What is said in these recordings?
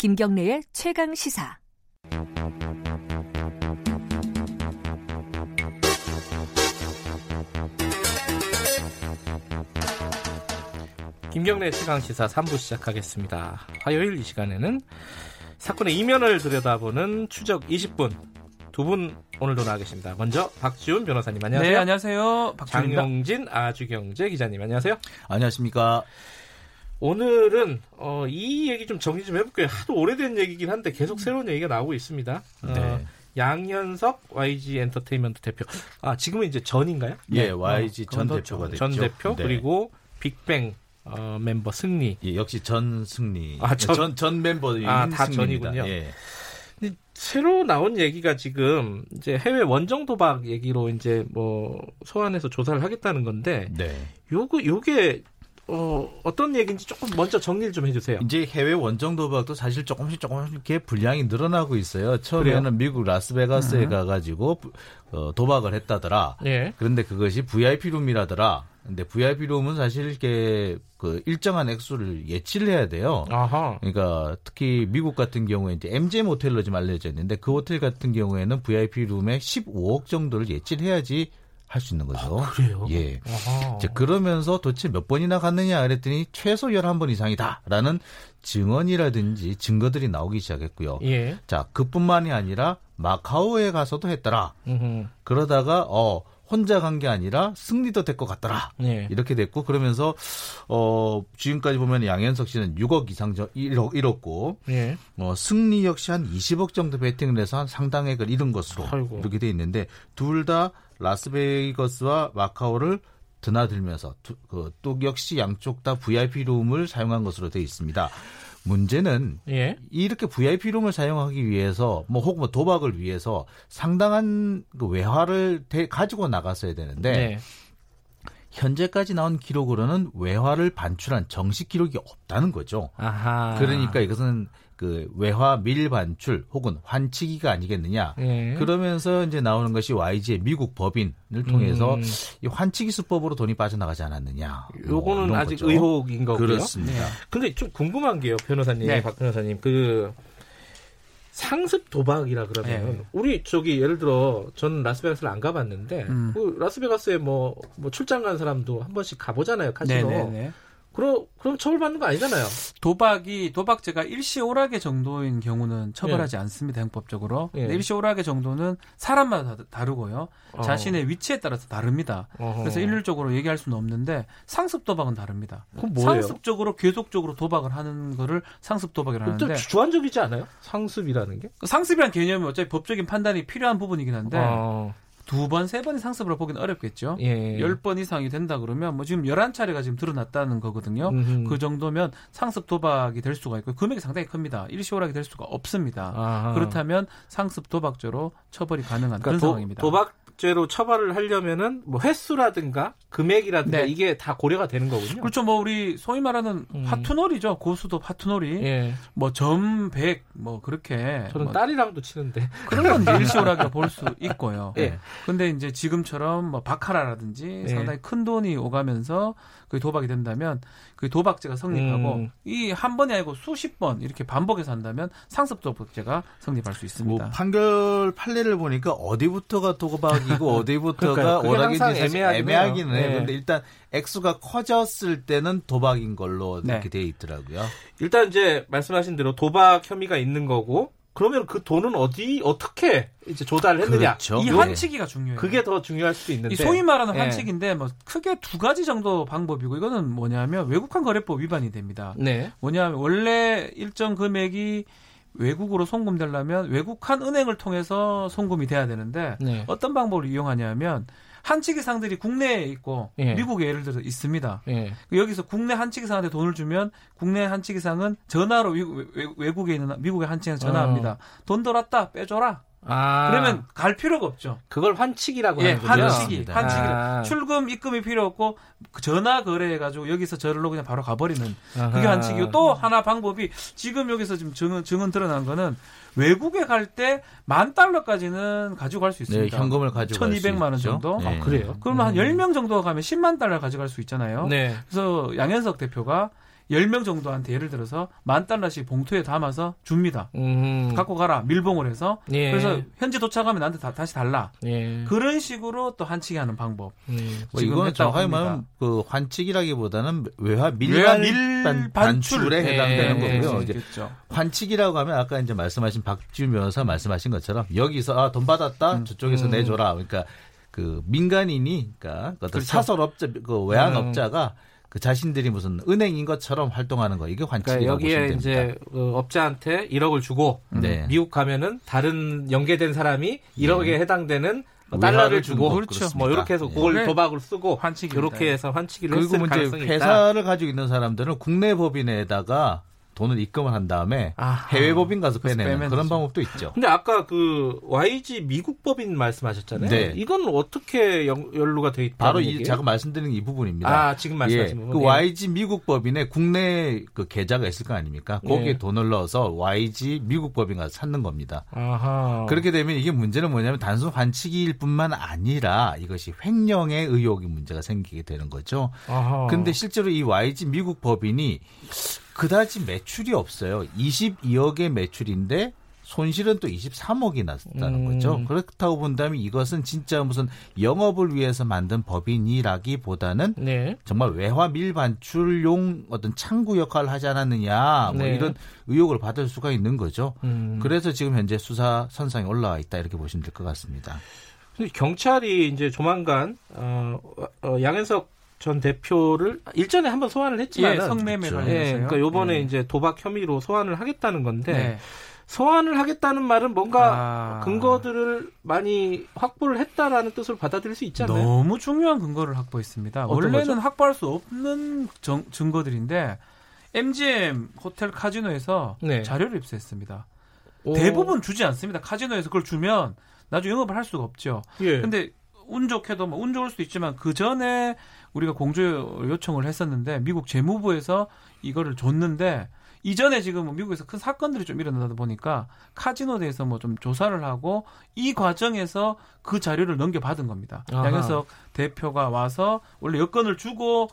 김경래의 최강 시사. 김경래 최강 시사 3부 시작하겠습니다. 화요일 이 시간에는 사건의 이면을 들여다보는 추적 20분 두 분 오늘도 나와 계십니다. 먼저 박지훈 변호사님 안녕하세요. 네, 안녕하세요. 박지훈입니다. 장용진 아주경제 기자님 안녕하세요. 안녕하십니까. 오늘은 어, 이 얘기 좀 정리 좀 해볼게요. 하도 오래된 얘기긴 한데 계속 새로운 얘기가 나오고 있습니다. 어, 네. 양현석 YG 엔터테인먼트 대표. 아 지금은 이제 전인가요? 예, YG 어, 전 대표가 됐죠. 전 대표 네. 그리고 빅뱅 어, 멤버 승리. 예, 역시 전 승리. 아, 전- 전, 전 멤버들이 아, 다 승리입니다. 전이군요. 예. 근데 새로 나온 얘기가 지금 이제 해외 원정 도박 얘기로 이제 뭐 소환해서 조사를 하겠다는 건데 네. 요거 요게 어 어떤 얘기인지 조금 먼저 정리를 좀 해주세요. 이제 해외 원정 도박도 사실 조금씩 조금씩 이렇게 분량이 늘어나고 있어요. 처음에는 그래요? 미국 라스베가스에 가가지고 부- 어, 도박을 했다더라. 예. 그런데 그것이 VIP 룸이라더라. 근데 VIP 룸은 사실 이렇게 그 일정한 액수를 예치를 해야 돼요. 아하. 그러니까 특히 미국 같은 경우에 이제 MGM 호텔로 좀 알려져 있는데 그 호텔 같은 경우에는 VIP 룸에 15억 정도를 예치를 해야지 할 수 있는 거죠. 아, 그래요? 예. 아하. 이제 그러면서 도대체 몇 번이나 갔느냐 그랬더니 최소 11번 이상이다라는 증언이라든지 증거들이 나오기 시작했고요. 예. 자, 그뿐만이 아니라 마카오에 가서도 했더라. 음흠. 그러다가 어 혼자 간 게 아니라 승리도 될 것 같더라. 예. 이렇게 됐고 그러면서 어 지금까지 보면 양현석 씨는 6억 이상 저 1억 잃었고 예. 어 승리 역시 한 20억 정도 베팅을 해서 한 상당액을 잃은 것으로 아이고. 이렇게 돼 있는데 둘 다 라스베이거스와 마카오를 드나들면서 두- 그, 또 역시 양쪽 다 VIP 룸을 사용한 것으로 돼 있습니다. 문제는 예. 이렇게 VIP 룸을 사용하기 위해서 뭐 혹은 뭐 도박을 위해서 상당한 그 외화를 대- 가지고 나갔어야 되는데 네. 현재까지 나온 기록으로는 외화를 반출한 정식 기록이 없다는 거죠. 아하. 그러니까 이것은 그 외화 밀 반출 혹은 환치기가 아니겠느냐. 예. 그러면서 이제 나오는 것이 YG의 미국 법인을 통해서 음. 이 환치기 수법으로 돈이 빠져나가지 않았느냐. 뭐 요거는 이런 아직 거죠. 의혹인 거고요. 그렇습니다. 근데 좀 궁금한 게요, 변호사님, 네. 박 변호사님, 그 상습 도박이라 그러면 네. 우리 저기 예를 들어 저는 라스베가스를 안 가봤는데 음. 그 라스베가스에 뭐, 뭐 출장 간 사람도 한 번씩 가보잖아요, 카지노. 네네네. 그럼 그럼 처벌받는 거 아니잖아요. 도박이 도박죄가 일시오락의 정도인 경우는 처벌하지 않습니다 형법적으로. 예. 일시오락의 정도는 사람마다 다- 다르고요. 어. 자신의 위치에 따라서 다릅니다. 어허. 그래서 일률적으로 얘기할 수는 없는데 상습 도박은 다릅니다. 그건 뭐예요? 상습적으로 계속적으로 도박을 하는 거를 상습 도박이라고 또 하는데 주관적이지 않아요? 상습이라는 게? 그 상습이라는 개념이 어차피 법적인 판단이 필요한 부분이긴 한데 어, 두 번, 세 번의 상습으로 보기는 어렵겠죠. 예. 열번 이상이 된다 그러면 뭐 지금 11차례가 지금 드러났다는 거거든요. 음흠. 그 정도면 상습 도박이 될 수가 있고 금액이 상당히 큽니다. 일시오락이 될 수가 없습니다. 아하. 그렇다면 상습 도박죄로 처벌이 가능한 그런 그러니까 도, 상황입니다. 도박 죄로 처벌을 하려면은 뭐 횟수라든가 금액이라든가 네. 이게 다 고려가 되는 거군요. 그렇죠. 뭐 우리 소위 말하는 음. 파투놀이죠. 고수도 파투놀이. 예. 뭐 점백 뭐 그렇게 저는 뭐 딸이랑도 치는데. 그런 건 이제 일시오락이라 볼 수 있고요. 예. 근데 이제 지금처럼 뭐 바카라라든지 예. 상당히 큰 돈이 오가면서 그 도박이 된다면 그 도박죄가 성립하고 음. 이한 번이 아니고 수십 번 이렇게 반복해서 한다면 상습 도박죄가 성립할 수뭐 있습니다. 판결 판례를 보니까 어디부터가 도박이 고 어디부터가 오락인지 애매하기는 해요. 네. 근데 일단 액수가 커졌을 때는 도박인 걸로 네. 이렇게 돼 있더라고요. 일단 이제 말씀하신 대로 도박 혐의가 있는 거고 그러면 그 돈은 어디 어떻게 이제 조달을 했느냐? 그렇죠. 이 네. 환치기가 중요해요. 그게 더 중요할 수도 있는데. 이 소위 말하는 예. 환치기인데 뭐 크게 두 가지 정도 방법이고 이거는 뭐냐면 외국환 거래법 위반이 됩니다. 네. 뭐냐면 원래 일정 금액이 외국으로 송금되려면 외국한 은행을 통해서 송금이 돼야 되는데 네. 어떤 방법을 이용하냐면 한치기 상들이 국내에 있고 예. 미국에 예를 들어 있습니다. 예. 여기서 국내 한치기 상한테 돈을 주면 국내 한치기 상은 전화로 외- 외국에 있는 미국의 한치기 상 전화합니다. 돈 들었다 빼줘라. 아. 그러면 갈 필요가 없죠. 그걸 환치기라고 예, 하는군요. 그렇습니다. 환치기. 아. 출금 입금이 필요 없고 그 전화 거래해가지고 여기서 저를로 그냥 바로 가버리는 아하. 그게 환치기고 또 하나 방법이 지금 여기서 지금 증언 증언 드러난 거는 외국에 갈 때 만 달러까지는 가지고 갈수 네, 있습니다. 현금을 가지고 1200만 원 정도? 네. 아, 그래요? 그러면 한 음. 10명 정도가 가면 10만 달러 가져갈 수 있잖아요. 네. 그래서 양현석 대표가 10명 정도한테 예를 들어서 만 달러씩 봉투에 담아서 줍니다. 음. 갖고 가라 밀봉을 해서 예. 그래서 현지 도착하면 나한테 다, 다시 달라. 예. 그런 식으로 또 한치기 하는 방법. 음. 뭐 이건 합니다. 말하면 그 환칙이라기보다는 외화 밀반 밀 반출에 예, 해당되는 예, 거고요. 예. 이제 환칙이라고 하면 아까 이제 말씀하신 박지훈 변호사 말씀하신 것처럼 여기서 아, 돈 받았다 음. 저쪽에서 음. 내줘라. 그러니까 그 민간인이 그러니까 어떤 그렇죠. 사설업자 그 외환업자가 그 자신들이 무슨 은행인 것처럼 활동하는 거 이게 그러니까 환칙이라고 보시면 여기에 됩니다. 이제 그 업자한테 1억을 주고 네. 미국 가면은 다른 연계된 사람이 1억에 해당되는 뭐 달러를 주고 거, 그렇죠. 뭐 이렇게 해서 예. 그걸 그게 도박으로 쓰고 환칙입니다. 그렇게 해서 환치기를 그리고 했을 이제 가능성이 있다. 회사를 가지고 있는 사람들은 국내 법인에다가 돈을 입금을 한 다음에 아하. 해외 법인 가서 빼내는 그런 되죠. 방법도 있죠. 근데 아까 그 YG 미국 법인 말씀하셨잖아요. 네. 이건 어떻게 연, 연루가 돼 있다? 바로 이 제가 말씀드리는 이 부분입니다. 아 지금 예, 말씀하신 부분. 그 예. YG 미국 법인에 국내 그 계좌가 있을 거 아닙니까? 거기에 예. 돈을 넣어서 YG 미국 법인 가서 찾는 겁니다. 아하. 그렇게 되면 이게 문제는 뭐냐면 단순 환치기일 뿐만 아니라 이것이 횡령의 의혹이 문제가 생기게 되는 거죠. 아하. 근데 실제로 이 YG 미국 법인이 그다지 매출이 없어요. 22억의 매출인데 손실은 또 23억이 났다는 음. 거죠. 그렇다고 본다면 이것은 진짜 무슨 영업을 위해서 만든 법인이라기보다는 네. 정말 외화 밀반출용 어떤 창구 역할을 하지 않았느냐 뭐 네. 이런 의혹을 받을 수가 있는 거죠. 음. 그래서 지금 현재 수사 선상에 올라와 있다 이렇게 보시면 될 것 같습니다. 경찰이 이제 조만간 어, 어, 양현석 전 대표를 일전에 한번 소환을 했지만 예, 성매매 그렇죠. 관련해서요. 예, 그러니까 요번에 예. 이제 도박 혐의로 소환을 하겠다는 건데 네. 소환을 하겠다는 말은 뭔가 아. 근거들을 많이 확보를 했다라는 뜻으로 받아들일 수 있지 않나요? 너무 중요한 근거를 확보했습니다. 원래는 거죠? 확보할 수 없는 정- 증거들인데 MGM 호텔 카지노에서 네. 자료를 입수했습니다. 오. 대부분 주지 않습니다. 카지노에서 그걸 주면 나중에 영업을 할 수가 없죠. 예. 근데 운 좋게도 뭐 운 좋을 수도 있지만 그 전에 우리가 공조 요청을 했었는데 미국 재무부에서 이거를 줬는데 이전에 지금 뭐 미국에서 큰 사건들이 좀 일어나다 보니까 카지노에 대해서 뭐 좀 조사를 하고 이 과정에서 그 자료를 넘겨받은 겁니다. 아하. 양현석 대표가 와서 원래 여권을 주고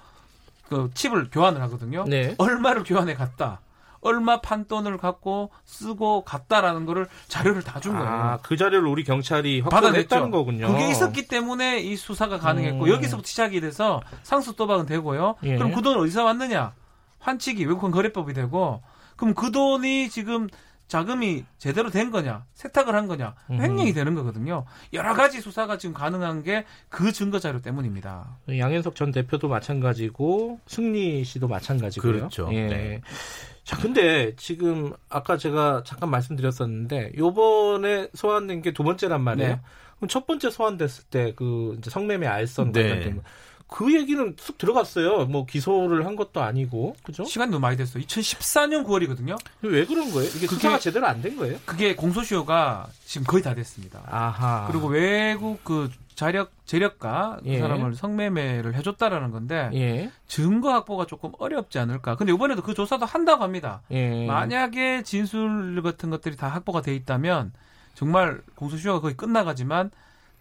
그 칩을 교환을 하거든요. 네. 얼마를 교환해 갔다. 얼마 판돈을 갖고 쓰고 갔다라는 거를 자료를 다 준 거예요. 아, 그 자료를 우리 경찰이. 확보했다는 거군요. 그게 있었기 때문에 이 수사가 가능했고 음. 여기서부터 시작이 돼서 상수 도박은 되고요. 예. 그럼 그 돈 어디서 왔느냐? 환치기 외국환 거래법이 되고 그럼 그 돈이 지금 자금이 제대로 된 거냐? 세탁을 한 거냐? 음. 횡령이 되는 거거든요. 여러 가지 수사가 지금 가능한 게 그 증거 자료 때문입니다. 양현석 전 대표도 마찬가지고 승리 씨도 마찬가지고요. 그렇죠. 예. 네. 자, 근데 지금 아까 제가 잠깐 말씀드렸었는데 요번에 소환된 게 두 번째란 말이에요. 네. 그럼 첫 번째 소환됐을 때 그 이제 성매매 알선 네. 관련된 거. 그 얘기는 쑥 들어갔어요. 뭐 기소를 한 것도 아니고. 그죠? 너무 많이 됐어. 2014년 9월이거든요. 왜 그런 거예요? 이게 그게- 수사가 제대로 안 된 거예요? 그게 공소시효가 지금 거의 다 됐습니다. 아하. 그리고 외국 그 자력 재력가 그 예. 사람을 성매매를 해줬다라는 건데 예. 증거 확보가 조금 어렵지 않을까. 근데 이번에도 그 조사도 한다고 합니다. 예. 만약에 진술 같은 것들이 다 확보가 돼 있다면 정말 공소시효가 거의 끝나가지만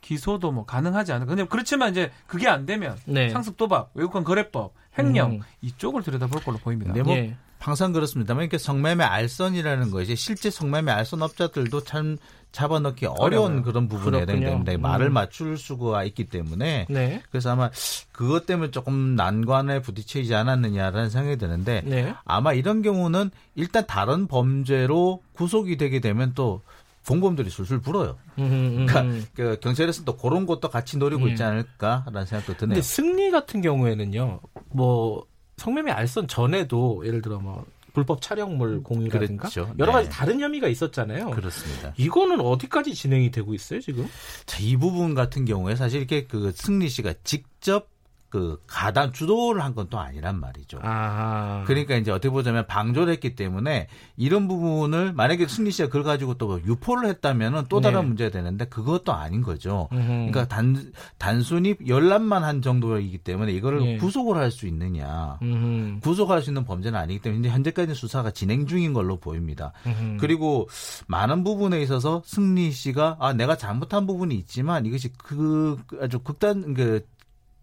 기소도 뭐 가능하지 않을까. 근데 그렇지만 이제 그게 안 되면 네. 상습 도박, 외국환 거래법, 횡령 음. 이쪽을 들여다볼 걸로 보입니다. 네, 뭐 예. 항상 그렇습니다만 이렇게 성매매 알선이라는 것이 실제 성매매 알선 업자들도 참 잡아넣기 어려운 어려워요. 그런 부분에 그렇군요. 해당되는데 음. 말을 맞출 수가 있기 때문에 네. 그래서 아마 그것 때문에 조금 난관에 부딪히지 않았느냐라는 생각이 드는데 네. 아마 이런 경우는 일단 다른 범죄로 구속이 되게 되면 또 공범들이 술술 불어요. 음, 음, 그러니까 음. 그 경찰에서 또 그런 것도 같이 노리고 음. 있지 않을까라는 생각도 드네요. 근데 승리 같은 경우에는요, 뭐 성매매 알선 전에도 예를 들어 뭐 불법 촬영물 공유라든가 그렇죠. 여러 네. 가지 다른 혐의가 있었잖아요. 그렇습니다. 이거는 어디까지 진행이 되고 있어요 지금? 자, 이 부분 같은 경우에 사실 이렇게 그 승리 씨가 직접 그 가담 주도를 한 건 또 아니란 말이죠. 아, 그러니까 이제 어떻게 보자면 방조를 했기 때문에 이런 부분을 만약에 승리 씨가 그걸 가지고 또 유포를 했다면은 또 다른 네. 문제가 되는데 그것도 아닌 거죠. 음흠. 그러니까 단 단순히 열람만 한 정도이기 때문에 이거를 예. 구속을 할 수 있느냐. 음흠. 구속할 수 있는 범죄는 아니기 때문에 현재까지 수사가 진행 중인 걸로 보입니다. 음흠. 그리고 많은 부분에 있어서 승리 씨가 아 내가 잘못한 부분이 있지만 이것이 그 아주 극단 그,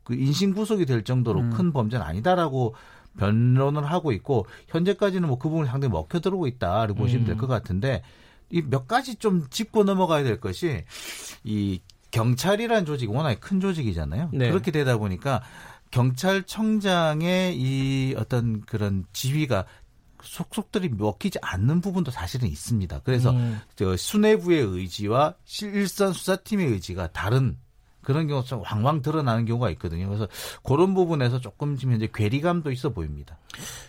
그 인신 구속이 될 정도로 음. 큰 범죄는 아니다라고 변론을 하고 있고 현재까지는 뭐 그 부분이 상당히 먹혀 들어오고 있다라고 보시면 될것 같은데 이 몇 가지 좀 짚고 넘어가야 될 것이 이 경찰이라는 조직이 워낙에 큰 조직이잖아요. 네. 그렇게 되다 보니까 경찰청장의 이 어떤 그런 지휘가 속속들이 먹히지 않는 부분도 사실은 있습니다. 그래서 음. 저 수뇌부의 의지와 실일선 수사팀의 의지가 다른 그런 경우가 좀 왕왕 드러나는 경우가 있거든요. 그래서 그런 부분에서 조금 지금 현재 괴리감도 있어 보입니다.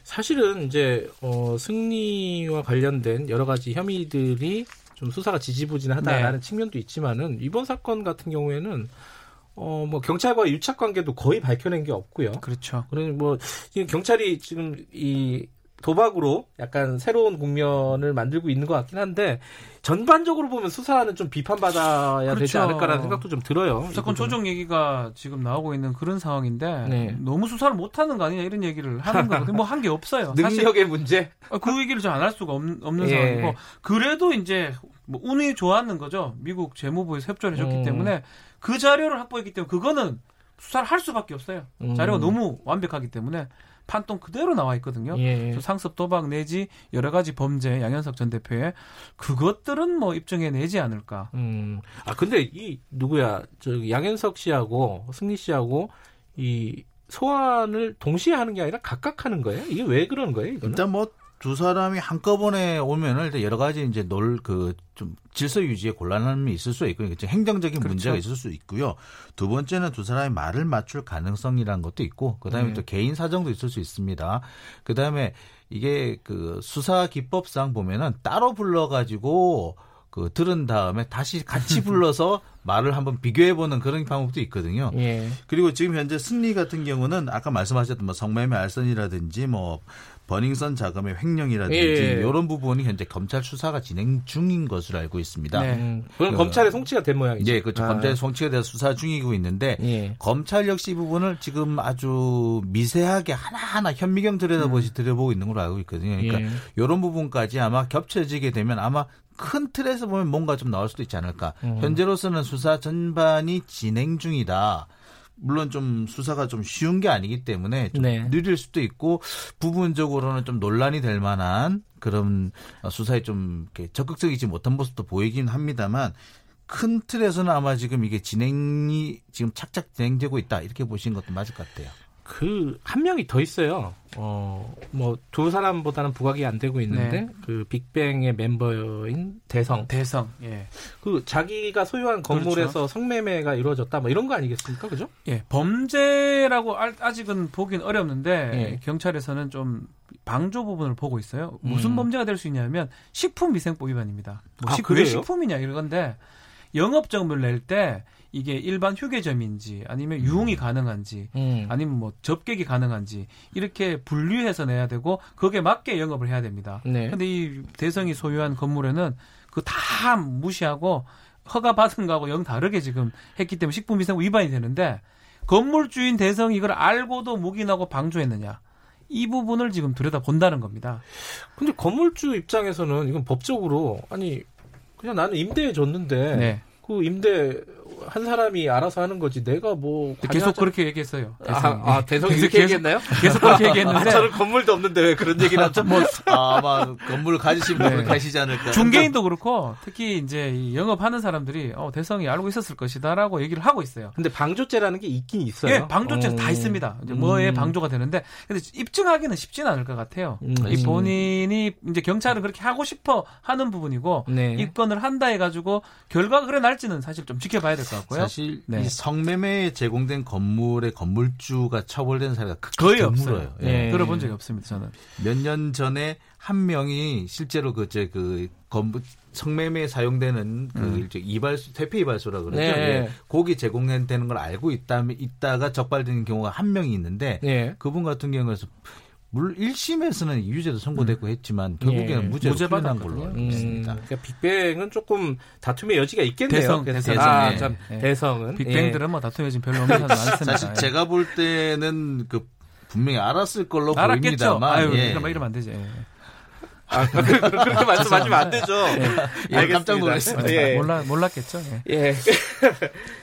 사실은 이제 어, 승리와 관련된 여러 가지 혐의들이 좀 수사가 지지부진하다라는 측면도 있지만은 이번 사건 같은 경우에는 어, 뭐 경찰과 의 유착 관계도 거의 밝혀낸 게 없고요. 그렇죠. 그러니 뭐 지금 경찰이 지금 이 도박으로 약간 새로운 국면을 만들고 있는 것 같긴 한데 전반적으로 보면 수사는 좀 비판받아야 되지 그렇죠. 않을까라는 생각도 좀 들어요. 사건. 조정 얘기가 지금 나오고 있는 그런 상황인데 네. 너무 수사를 못하는 거 아니냐 이런 얘기를 하는 거거든요. 뭐 한 게 없어요. 사실 능력의 문제. 어, 그 얘기를 잘 안 할 수가 없, 는 예. 상황이고 그래도 이제 뭐 운이 좋았는 거죠. 미국 재무부에서 협조를 해줬기 음. 때문에 그 자료를 확보했기 때문에 그거는 수사를 할 수밖에 없어요. 음. 자료가 너무 완벽하기 때문에 판돈 그대로 나와 있거든요. 예. 그래서 상습 도박 내지 여러 가지 범죄 양현석 전 대표의 그것들은 뭐 입증해 내지 않을까. 음. 아 근데 이 누구야? 저 양현석 씨하고 승리 씨하고 이 소환을 동시에 하는 게 아니라 각각 하는 거예요? 이게 왜 그러는 거예요? 이거는? 일단 뭐두 사람이 한꺼번에 오면은 일단 여러 가지 이제 놀 그 좀 질서 유지에 곤란함이 있을 수 있고 그러니까 행정적인 그렇죠. 문제가 있을 수 있고요. 두 번째는 두 사람이 말을 맞출 가능성이라는 것도 있고 그다음에 네. 또 개인 사정도 있을 수 있습니다. 그다음에 이게 그 수사 기법상 보면은 따로 불러 가지고 그 들은 다음에 다시 같이 불러서 말을 한번 비교해 보는 그런 방법도 있거든요. 예. 그리고 지금 현재 승리 같은 경우는 아까 말씀하셨던 뭐 성매매 알선이라든지 뭐 버닝썬 자금의 횡령이라든지 예. 이런 부분이 현재 검찰 수사가 진행 중인 것으로 알고 있습니다. 네. 음, 그건 그- 검찰의 송치가 된 모양이죠. 예, 그렇죠. 아. 검찰 송치에 대해서 수사 중이고 있는데 예. 검찰 역시 이 부분을 지금 아주 미세하게 하나하나 현미경 들여다보시 들여보고 있는 걸로 알고 있거든요. 그러니까 예. 이런 부분까지 아마 겹쳐지게 되면 아마 큰 틀에서 보면 뭔가 좀 나올 수도 있지 않을까. 음. 현재로서는 수사 전반이 진행 중이다. 물론 좀 수사가 좀 쉬운 게 아니기 때문에 좀 네. 느릴 수도 있고 부분적으로는 좀 논란이 될 만한 그런 수사에 좀 이렇게 적극적이지 못한 모습도 보이긴 합니다만 큰 틀에서는 아마 지금 이게 진행이 지금 착착 진행되고 있다 이렇게 보시는 것도 맞을 것 같아요. 그 한 명이 더 있어요. 어, 뭐 두 사람보다는 부각이 안 되고 있는데 네. 그 빅뱅의 멤버인 대성. 대성. 예. 그 자기가 소유한 건물에서 성매매가 이루어졌다 뭐 이런 거 아니겠습니까? 그죠? 예, 범죄라고 알- 아직은 보긴 어렵는데 예. 경찰에서는 좀 방조 부분을 보고 있어요. 무슨 음. 범죄가 될 수 있냐면 식품 위생법 위반입니다. 뭐 아, 식-? 왜 식품이냐 이건데 영업정보를 낼때 이게 일반 휴게점인지 아니면 유흥이 가능한지 음. 아니면 뭐 접객이 가능한지 이렇게 분류해서 내야 되고 거기에 맞게 영업을 해야 됩니다. 네. 근데 이 대성이 소유한 건물에는 그 다 무시하고 허가 받은 거하고 영 다르게 지금 했기 때문에 식품위생법 위반이 되는데 건물주인 대성이 이걸 알고도 묵인하고 방조했느냐 이 부분을 지금 들여다 본다는 겁니다. 근데 건물주 입장에서는 이건 법적으로 아니 그냥 나는 임대해 줬는데 네. 그 임대 한 사람이 알아서 하는 거지 내가 뭐 계속 관여하자- 그렇게 얘기했어요. 아, 대성이. 아 대성이 계속- 이렇게 계속- 얘기했나요? 계속 그렇게 아, 얘기했는데 저는 건물도 없는데 왜 그런 얘기를 하죠? 뭐 아, 아마 건물을 가지신 분은 네. 가시지 않을까. 중개인도 그렇고 특히 이제 이 영업하는 사람들이 어, 대성이 알고 있었을 것이다라고 얘기를 하고 있어요. 근데 방조죄라는 게 있긴 있어요. 예, 방조죄 다 음. 있습니다. 이제 뭐에 음. 방조가 되는데 근데 입증하기는 쉽지는 않을 것 같아요. 음. 이 본인이 이제 경찰은 그렇게 하고 싶어 하는 부분이고 네. 입건을 한다 해가지고 결과가 그래 날지는 사실 좀 지켜봐야 될 것 같 고요. 사실 네. 이 성매매에 제공된 건물의 건물주가 처벌된 사례가 극히 거의. 없어요. 예. 네. 들어본 적이 없습니다. 저는. 몇 년 전에 한 명이 실제로 그제 그 건물 성매매에 사용되는 그 음. 이발소 퇴폐 이발소라 그러죠. 네. 예. 거기 제공되는 걸 알고 있다면 있다가 적발되는 경우가 한 명이 있는데 예. 그분 같은 경우에서 물 1심에서는 유죄도 선고되고 했지만 결국에는 예. 무죄로 무죄 받았거든요. 걸로 알고 음, 있습니다. 그러니까 빅뱅은 조금 다툼의 여지가 있겠네요. 대성, 대성. 아, 예. 참 예. 대성은 빅뱅들은 뭐 다툼이 지금 별로 없는 사람 많습니다. 사실 제가 볼 때는 그 분명히 알았을 걸로 알았겠죠. 보입니다만 아유, 예. 그럼 이러면 안 되지. 예. 아, 그렇게 말씀하시면 안 되죠. 예, 알겠습니다. 깜짝 놀랐습니다. 예. 몰라 몰랐겠죠. 예. 예.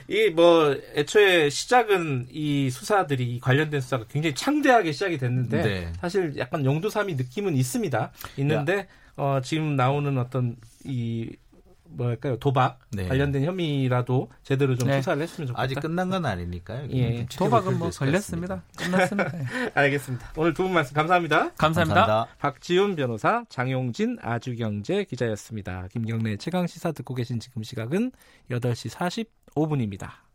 이뭐 애초에 시작은 이 수사들이 이 관련된 수사가 굉장히 창대하게 시작이 됐는데 네. 사실 약간 용두삼이 느낌은 있습니다. 있는데 어 지금 나오는 어떤 이 뭐랄까요 도박 네. 관련된 혐의라도 제대로 좀 네. 수사를 했으면 좋겠다. 아직 끝난 건 아니니까요. 예. 도박은 뭐 걸렸습니다. 끝났습니다. 예. 알겠습니다. 오늘 두 분 말씀 감사합니다. 감사합니다. 감사합니다. 박지훈 변호사, 장용진 아주경제 기자였습니다. 김경래 최강 시사 듣고 계신 지금 시각은 8시 45분입니다.